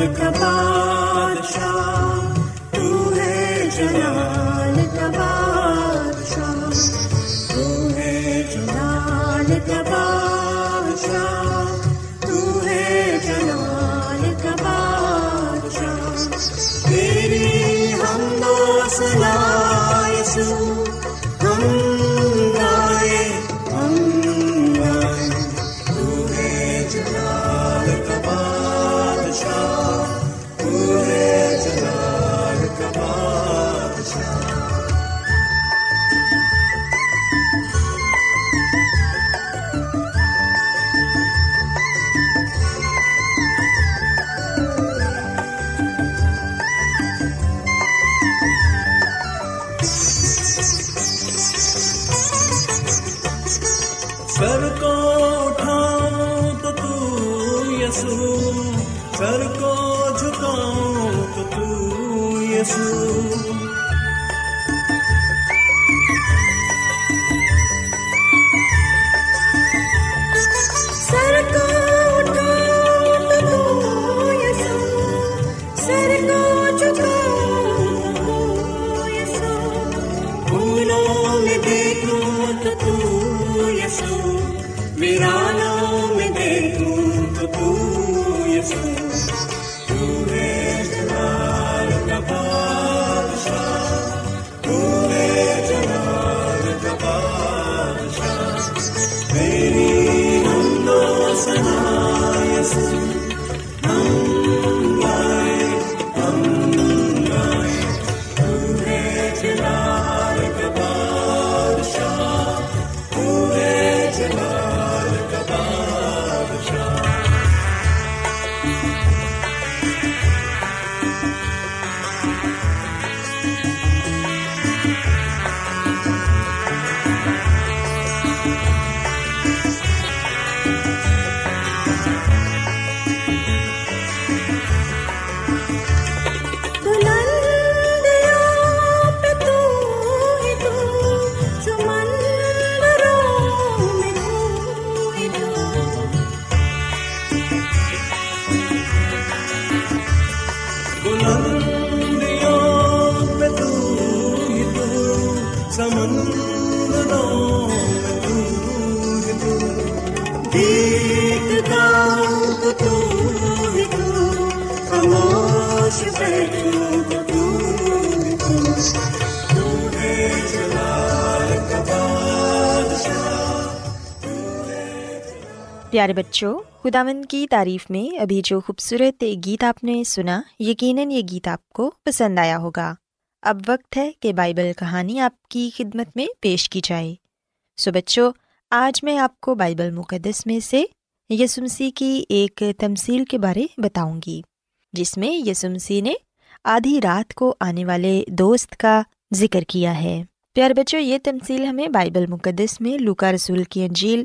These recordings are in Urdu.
جلال کا بادشاہ تو بادشاہ تو ہے بادشاہ تو ہے کا بادشاہ تیری ہم دو سلا ہم پیارے بچوں خداون کی تعریف میں ابھی جو خوبصورت گیت آپ نے سنا، یقیناً یہ گیت آپ کو پسند آیا ہوگا۔ اب وقت ہے کہ بائبل کہانی آپ کی خدمت میں پیش کی جائے۔ سو بچوں، آج میں آپ کو بائبل مقدس میں سے یسمسی کی ایک تمصیل کے بارے بتاؤں گی، جس میں یسمسی نے آدھی رات کو آنے والے دوست کا ذکر کیا ہے۔ پیار بچوں، یہ تمصیل ہمیں بائبل مقدس میں لوکا رسول کی انجیل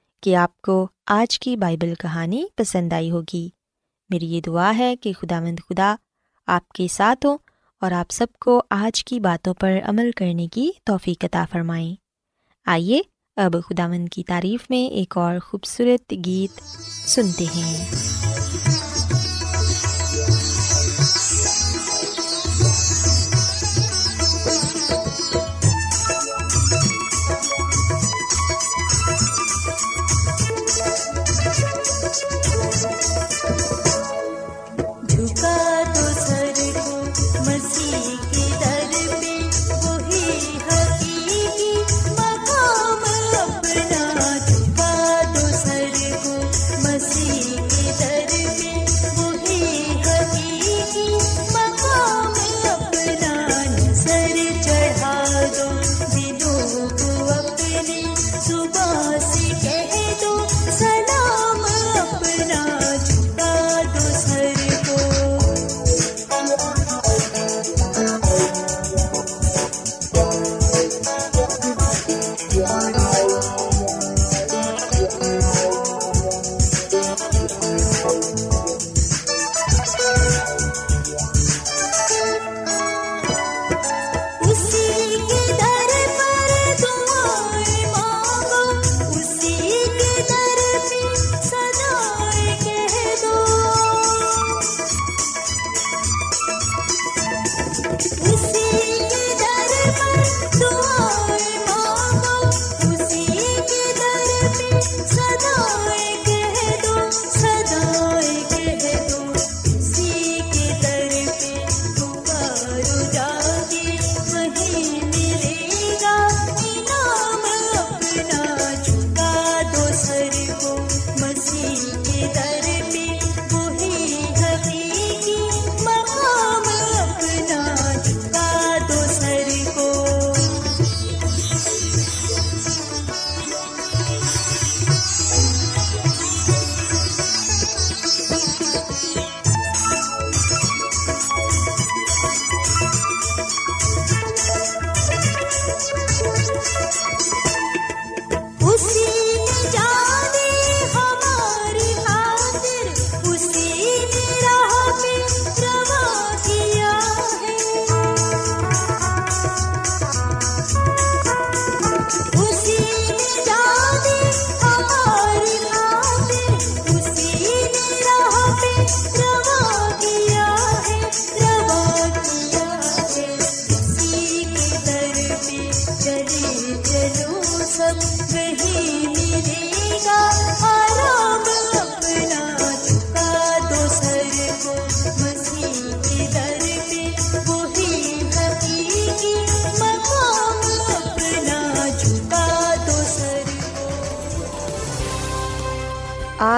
کہ آپ کو آج کی بائبل کہانی پسند آئی ہوگی۔ میری یہ دعا ہے کہ خدا مند خدا آپ کے ساتھ ہوں اور آپ سب کو آج کی باتوں پر عمل کرنے کی توفیق عطا فرمائیں۔ آئیے اب خدا مند کی تعریف میں ایک اور خوبصورت گیت سنتے ہیں۔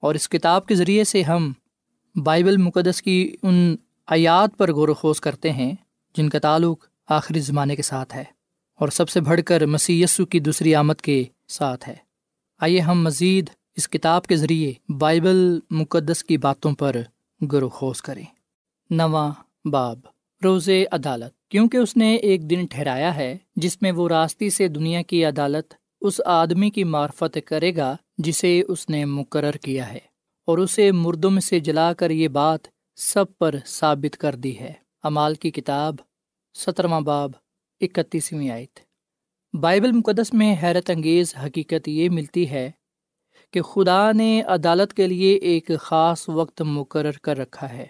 اور اس کتاب کے ذریعے سے ہم بائبل مقدس کی ان آیات پر غور و خوض کرتے ہیں، جن کا تعلق آخری زمانے کے ساتھ ہے، اور سب سے بڑھ کر مسی یسو کی دوسری آمد کے ساتھ ہے۔ آئیے ہم مزید اس کتاب کے ذریعے بائبل مقدس کی باتوں پر غور و خوض کریں۔ نواں باب، روز عدالت۔ کیونکہ اس نے ایک دن ٹھہرایا ہے، جس میں وہ راستی سے دنیا کی عدالت اس آدمی کی معرفت کرے گا جسے اس نے مقرر کیا ہے اور اسے مردم سے جلا کر یہ بات سب پر ثابت کر دی ہے۔ امال کی کتاب، سترواں باب، اکتیسویں آیت۔ بائبل مقدس میں حیرت انگیز حقیقت یہ ملتی ہے کہ خدا نے عدالت کے لیے ایک خاص وقت مقرر کر رکھا ہے۔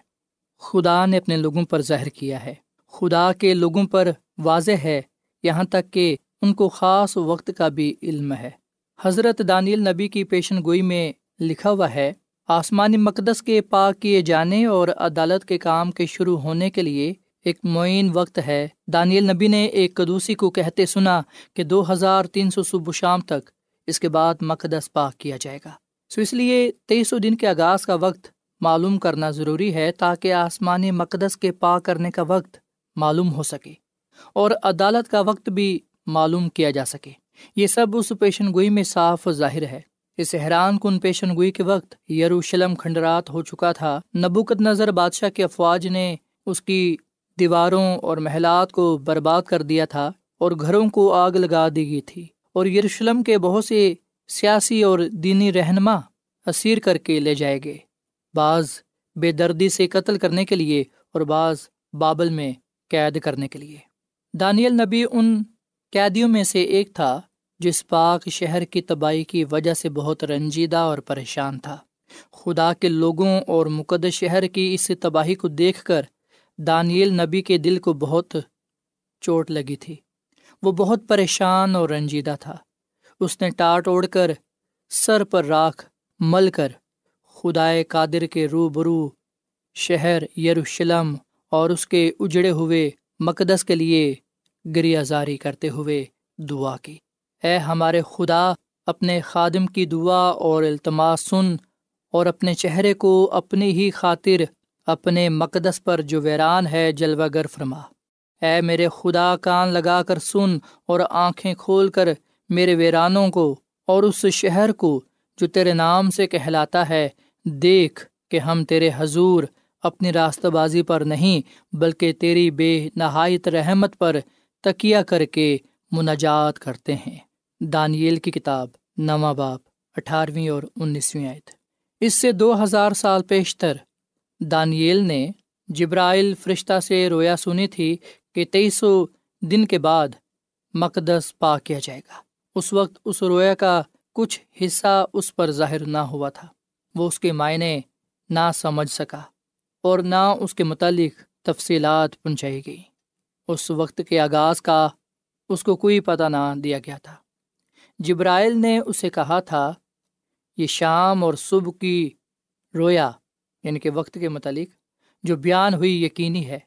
خدا نے اپنے لوگوں پر ظاہر کیا ہے۔ خدا کے لوگوں پر واضح ہے یہاں تک کہ ان کو خاص وقت کا بھی علم ہے۔ حضرت دانیل نبی کی پیشن گوئی میں لکھا ہوا ہے آسمانی مقدس کے پاک کیے جانے اور عدالت کے کام کے شروع ہونے کے لیے ایک معین وقت ہے۔ دانیل نبی نے ایک کدوسی کو کہتے سنا کہ دو ہزار تین سو صبح شام تک اس کے بعد مقدس پاک کیا جائے گا۔ سو اس لیے تیئیس سو دن کے آغاز کا وقت معلوم کرنا ضروری ہے تاکہ آسمانی مقدس کے پاک کرنے کا وقت معلوم ہو سکے اور عدالت کا وقت بھی معلوم کیا جا سکے۔ یہ سب اس پیشن گوئی میں صاف ظاہر ہے۔ اس حیران کن پیشن گوئی کے وقت یروشلم کھنڈرات ہو چکا تھا۔ نبوکت نظر بادشاہ کے افواج نے اس کی دیواروں اور محلات کو برباد کر دیا تھا اور گھروں کو آگ لگا دی گئی تھی۔ اور یروشلم کے بہت سے سیاسی اور دینی رہنما اسیر کر کے لے جائے گے بعض بے دردی سے قتل کرنے کے لیے اور بعض بابل میں قید کرنے کے لیے۔ دانیل نبی ان قیدیوں میں سے ایک تھا۔ جس پاک شہر کی تباہی کی وجہ سے بہت رنجیدہ اور پریشان تھا۔ خدا کے لوگوں اور مقدس شہر کی اس تباہی کو دیکھ کر دانیل نبی کے دل کو بہت چوٹ لگی تھی۔ وہ بہت پریشان اور رنجیدہ تھا۔ اس نے ٹاٹ اوڑ کر سر پر راکھ مل کر خدائے قادر کے روبرو شہر یروشلم اور اس کے اجڑے ہوئے مقدس کے لیے گریا زاری کرتے ہوئے دعا کی۔ اے ہمارے خدا، اپنے خادم کی دعا اور التماس سن اور اپنے چہرے کو اپنی ہی خاطر، اپنے مقدس پر جو ویران ہے، جلوہ گر فرما۔ اے میرے خدا، کان لگا کر سن اور آنکھیں کھول کر میرے ویرانوں کو اور اس شہر کو جو تیرے نام سے کہلاتا ہے، دیکھ کہ ہم تیرے حضور اپنی راستہ بازی پر نہیں، بلکہ تیری بے نہایت رحمت پر تکیہ کر کے مناجات کرتے ہیں۔ دانیل کی کتاب نواں باپ اٹھارہویں اور انیسویں آیت۔ اس سے دو ہزار سال پیشتر دانیل نے جبرائل فرشتہ سے رویا سنی تھی کہ تیئیسو دن کے بعد مقدس پا کیا جائے گا۔ اس وقت اس رویا کا کچھ حصہ اس پر ظاہر نہ ہوا تھا۔ وہ اس کے معنی نہ سمجھ سکا اور نہ اس کے متعلق تفصیلات پہنچائی گئی اس وقت کے آغاز کا اس کو کوئی پتہ نہ دیا گیا تھا۔ جبرائل نے اسے کہا تھا، یہ شام اور صبح کی رویا یعنی کہ وقت کے متعلق، جو بیان ہوئی یقینی ہے،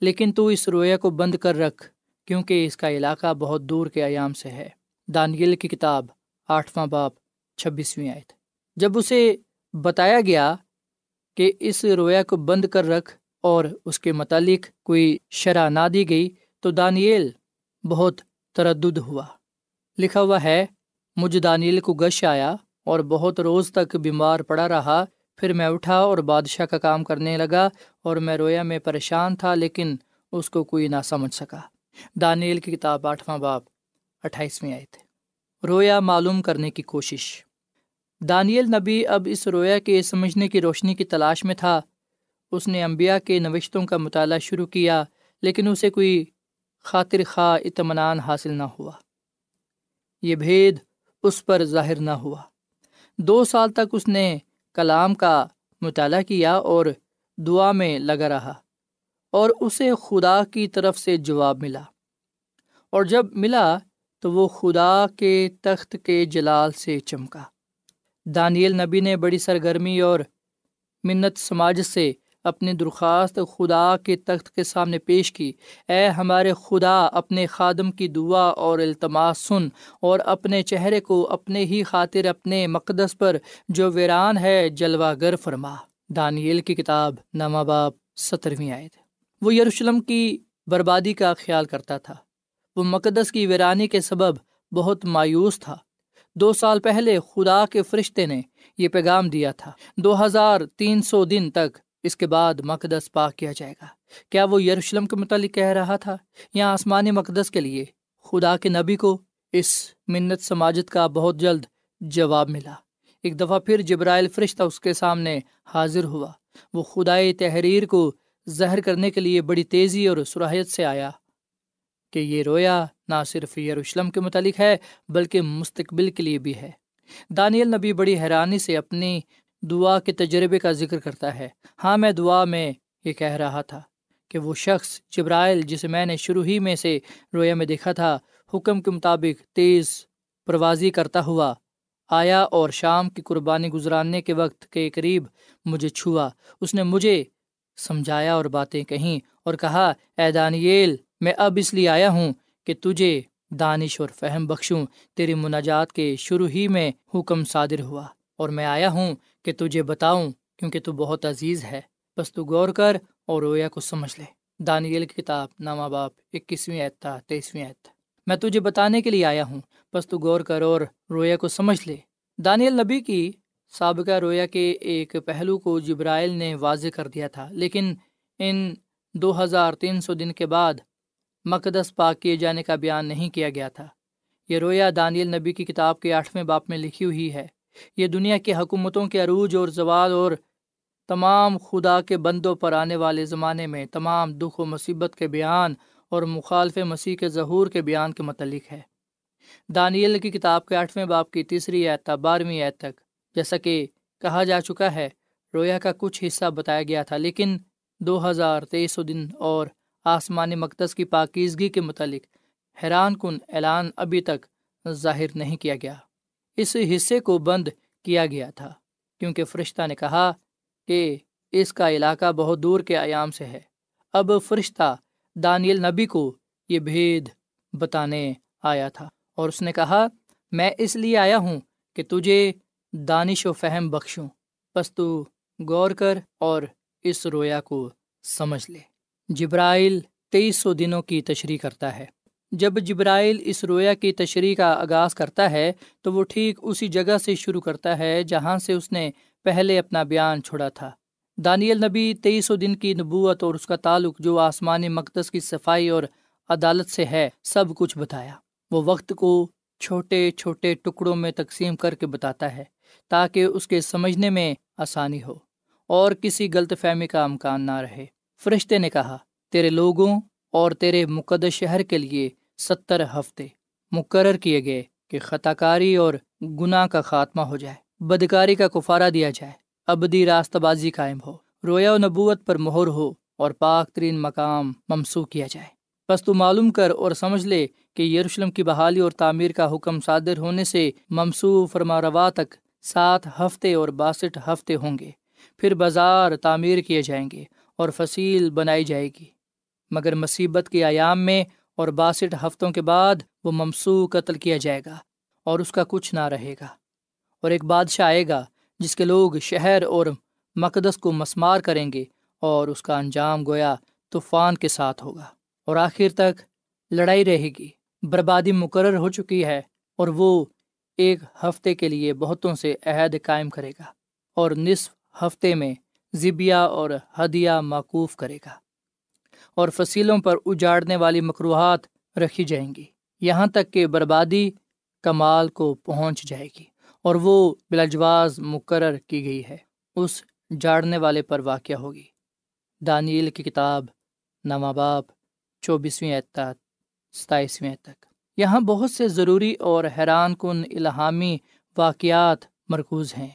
لیکن تو اس رویا کو بند کر رکھ، کیونکہ اس کا علاقہ بہت دور کے ایام سے ہے۔ دانگل کی کتاب، آٹھواں باپ، چھبیسویں آئے تھے جب اسے بتایا گیا کہ اس رویا کو بند کر رکھ اور اس کے متعلق کوئی شرح نہ دی گئی، تو دانیل بہت تردد ہوا۔ لکھا ہوا ہے مجھ دانیل کو گش آیا اور بہت روز تک بیمار پڑا رہا، پھر میں اٹھا اور بادشاہ کا کام کرنے لگا اور میں رویا میں پریشان تھا، لیکن اس کو کوئی نہ سمجھ سکا۔ دانیل کی کتاب آٹھواں باپ اٹھائیسویں آئے تھے رویا معلوم کرنے کی کوشش۔ دانیل نبی اب اس رویا کے سمجھنے کی روشنی کی تلاش میں تھا۔ اس نے انبیاء کے نوشتوں کا مطالعہ شروع کیا، لیکن اسے کوئی خاطر خواہ اطمینان حاصل نہ ہوا۔ یہ بھید اس پر ظاہر نہ ہوا۔ دو سال تک اس نے کلام کا مطالعہ کیا اور دعا میں لگا رہا اور اسے خدا کی طرف سے جواب ملا۔ اور جب ملا تو وہ خدا کے تخت کے جلال سے چمکا۔ دانیل نبی نے بڑی سرگرمی اور منت سماج سے اپنی درخواست خدا کے تخت کے سامنے پیش کی۔ اے ہمارے خدا، اپنے خادم کی دعا اور التماس سن اور اپنے چہرے کو اپنے ہی خاطر اپنے مقدس پر جو ویران ہے جلوہ گر فرما۔ دانیل کی کتاب نامہ باب، سترویں آئے وہ یروشلم کی بربادی کا خیال کرتا تھا۔ وہ مقدس کی ویرانی کے سبب بہت مایوس تھا۔ دو سال پہلے خدا کے فرشتے نے یہ پیغام دیا تھا۔ دو ہزار تین سو دن تک اس کے بعد مقدس پاک کیا جائے گا۔ کیا وہ یروشلم کے متعلق کہہ رہا تھا یا آسمانی مقدس کے لیے؟ خدا کے نبی کو اس منت سماجت کا بہت جلد جواب ملا۔ ایک دفعہ پھر جبرائل فرشتہ اس کے سامنے حاضر ہوا۔ وہ خدائے تحریر کو زہر کرنے کے لیے بڑی تیزی اور سراہیت سے آیا کہ یہ رویا نہ صرف یروشلم کے متعلق ہے بلکہ مستقبل کے لیے بھی ہے۔ دانیل نبی بڑی حیرانی سے اپنی دعا کے تجربے کا ذکر کرتا ہے۔ ہاں میں دعا میں یہ کہہ رہا تھا کہ وہ شخص جبرائل جسے میں نے شروع ہی میں سے رویا میں دیکھا تھا، حکم کے مطابق تیز پروازی کرتا ہوا آیا اور شام کی قربانی گزارنے کے وقت کے قریب مجھے چھوا۔ اس نے مجھے سمجھایا اور باتیں کہیں اور کہا، اے دانیل میں اب اس لیے آیا ہوں کہ تجھے دانش اور فہم بخشوں، تیری مناجات کے شروع ہی میں حکم صادر ہوا اور میں آیا ہوں کہ تجھے بتاؤں، کیونکہ تو بہت عزیز ہے۔ بس تو غور کر اور رویا کو سمجھ لے۔ دانیل کی کتاب، نامہ باپ، اکیسویں تھا تیئیسویں تھا میں تجھے بتانے کے لیے آیا ہوں۔ بس تو غور کر اور رویا کو سمجھ لے۔ دانیل نبی کی سابقہ رویا کے ایک پہلو کو جبرائل نے واضح کر دیا تھا، لیکن ان دو ہزار تین سو دن کے بعد مقدس پاک کیے جانے کا بیان نہیں کیا گیا تھا۔ یہ رویا دانیل نبی کی کتاب کے آٹھویں باپ میں لکھی ہوئی ہے۔ یہ دنیا کی حکومتوں کے عروج اور زوال اور تمام خدا کے بندوں پر آنے والے زمانے میں تمام دکھ و مصیبت کے بیان اور مخالف مسیح کے ظہور کے بیان کے متعلق ہے۔ دانیل کی کتاب کے آٹھویں باپ کی تیسری اعتہ بارہویں اعت تک، جیسا کہ کہا جا چکا ہے رویا کا کچھ حصہ بتایا گیا تھا، لیکن دو ہزار تیئیس دن اور آسمانی مقدس کی پاکیزگی کے متعلق حیران کن اعلان ابھی تک ظاہر نہیں کیا گیا۔ اس حصے کو بند کیا گیا تھا، کیونکہ فرشتہ نے کہا کہ اس کا علاقہ بہت دور کے ایام سے ہے۔ اب فرشتہ دانیل نبی کو یہ بھید بتانے آیا تھا اور اس نے کہا، میں اس لیے آیا ہوں کہ تجھے دانش و فہم بخشوں بس تو غور کر اور اس رویا کو سمجھ لے۔ جبرائل تیئیس سو دنوں کی تشریح کرتا ہے۔ جب جبرائیل اس رویا کی تشریح کا آغاز کرتا ہے تو وہ ٹھیک اسی جگہ سے شروع کرتا ہے جہاں سے اس نے پہلے اپنا بیان چھوڑا تھا۔ دانیل نبی تیئیسوں دن کی نبوت اور اس کا تعلق جو آسمانی مقدس کی صفائی اور عدالت سے ہے، سب کچھ بتایا۔ وہ وقت کو چھوٹے چھوٹے ٹکڑوں میں تقسیم کر کے بتاتا ہے تاکہ اس کے سمجھنے میں آسانی ہو اور کسی غلط فہمی کا امکان نہ رہے۔ فرشتے نے کہا، تیرے لوگوں اور تیرے مقدس شہر کے لیے ستر ہفتے مقرر کیے گئے کہ خطا کاری اور گناہ کا خاتمہ ہو جائے، بدکاری کا کفارہ دیا جائے، ابدی راستہ بازی قائم ہو، رویا و نبوت پر مہر ہو اور پاک ترین مقام ممسو کیا جائے۔ بس تو معلوم کر اور سمجھ لے کہ یروشلم کی بحالی اور تعمیر کا حکم صادر ہونے سے ممسو فرما روا تک سات ہفتے اور باسٹھ ہفتے ہوں گے۔ پھر بازار تعمیر کیے جائیں گے اور فصیل بنائی جائے گی۔ مگر مصیبت کے آیام میں اور باسٹھ ہفتوں کے بعد وہ ممسو قتل کیا جائے گا اور اس کا کچھ نہ رہے گا۔ اور ایک بادشاہ آئے گا جس کے لوگ شہر اور مقدس کو مسمار کریں گے اور اس کا انجام گویا طوفان کے ساتھ ہوگا اور آخر تک لڑائی رہے گی۔ بربادی مقرر ہو چکی ہے اور وہ ایک ہفتے کے لیے بہتوں سے عہد قائم کرے گا اور نصف ہفتے میں ذبیہ اور ہدیہ معقوف کرے گا۔ اور فصیلوں پر اجاڑنے والی مقروحات رکھی جائیں گی۔ یہاں تک کہ بربادی کمال کو پہنچ جائے گی اور وہ بلاجواز مقرر کی گئی ہے۔ اس جاڑنے والے پر واقع ہوگی۔ دانیل کی کتاب نواں باپ چوبیسویں اعتعاد ستائیسویں تک۔ یہاں بہت سے ضروری اور حیران کن الہامی واقعات مرکوز ہیں۔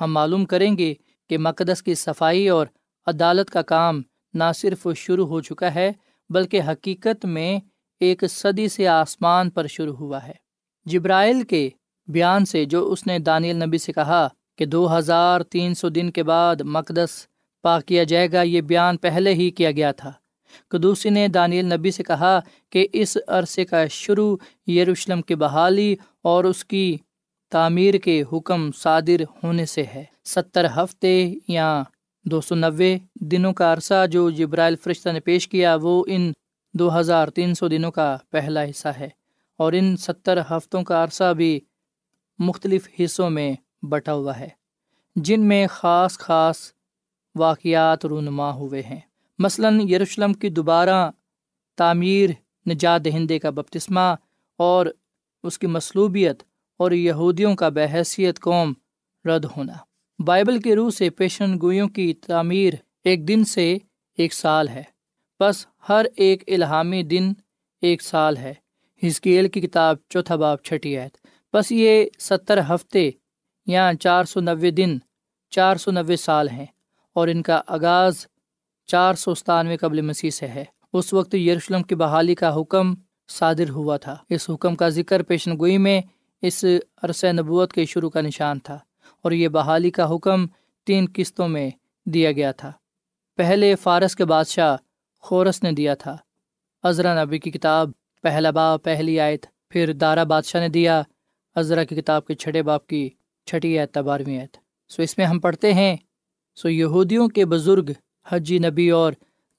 ہم معلوم کریں گے کہ مقدس کی صفائی اور عدالت کا کام نہ صرف شروع ہو چکا ہے، بلکہ حقیقت میں ایک صدی سے آسمان پر شروع ہوا ہے۔ جبرائل کے بیان سے جو اس نے دانیل نبی سے کہا کہ دو ہزار تین سو دن کے بعد مقدس پا کیا جائے گا، یہ بیان پہلے ہی کیا گیا تھا۔ قدوسی نے دانیل نبی سے کہا کہ اس عرصے کا شروع یروشلم کی بحالی اور اس کی تعمیر کے حکم صادر ہونے سے ہے۔ ستر ہفتے یا دو سو نوے دنوں کا عرصہ جو جبرائل فرشتہ نے پیش کیا، وہ ان دو ہزار تین سو دنوں کا پہلا حصہ ہے اور ان ستر ہفتوں کا عرصہ بھی مختلف حصوں میں بٹا ہوا ہے، جن میں خاص خاص واقعات رونما ہوئے ہیں۔ مثلاً یروشلم کی دوبارہ تعمیر نجات دہندے کا بپتسمہ اور اس کی مصلوبیت اور یہودیوں کا بحیثیت قوم رد ہونا۔ بائبل کے روح سے پیشن گوئیوں کی تعمیر ایک دن سے ایک سال ہے۔ بس ہر ایک الہامی دن ایک سال ہے۔ ہزکیل کی کتاب چوتھا باب، چھٹی آیت۔ بس یہ ستر ہفتے یا چار سو نوے دن، چار سو نوے سال ہیں۔ اور ان کا آغاز چار سو ستانوے قبل مسیح سے ہے۔ اس وقت یروشلم کی بحالی کا حکم صادر ہوا تھا۔ اس حکم کا ذکر پیشن گوئی میں اس عرصۂ نبوت کے شروع کا نشان تھا۔ اور یہ بحالی کا حکم تین قسطوں میں دیا گیا تھا۔ پہلے فارس کے بادشاہ خورس نے دیا تھا۔ عذرا نبی کی کتاب، پہلا با پہلی آیت، پھر دارا بادشاہ نے دیا۔ عذرا کی کتاب کے چھٹے باپ کی چھٹی آیت بارہویں آیت۔ سو اس میں ہم پڑھتے ہیں، سو یہودیوں کے بزرگ حجی نبی اور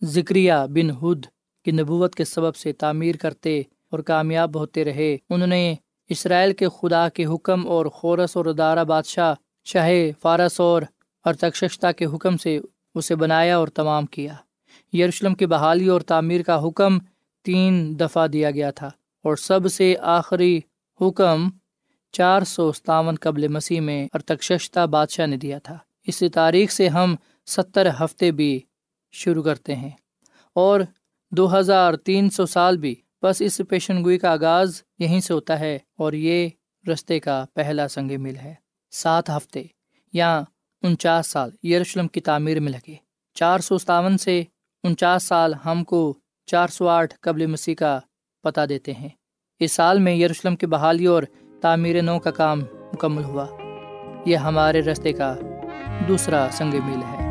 ذکریہ بن ہد کی نبوت کے سبب سے تعمیر کرتے اور کامیاب ہوتے رہے۔ انہوں نے اسرائیل کے خدا کے حکم اور خورس اور ادارہ بادشاہ، شاہ فارس اور ارتکشتا کے حکم سے اسے بنایا اور تمام کیا۔ یروشلم کی بحالی اور تعمیر کا حکم تین دفعہ دیا گیا تھا اور سب سے آخری حکم چار سو ستاون قبل مسیح میں ارتکشتا بادشاہ نے دیا تھا۔ اسی تاریخ سے ہم ستر ہفتے بھی شروع کرتے ہیں اور دو ہزار تین سو سال بھی۔ بس اس پیشن گوئی کا آغاز یہیں سے ہوتا ہے اور یہ رستے کا پہلا سنگ مل ہے۔ سات ہفتے یا انچاس سال یروشلم کی تعمیر میں لگے۔ چار سو ستاون سے انچاس سال ہم کو چار سو آٹھ قبل مسیح کا پتہ دیتے ہیں۔ اس سال میں یروشلم کی بحالی اور تعمیر نو کا کام مکمل ہوا۔ یہ ہمارے رستے کا دوسرا سنگ میل ہے۔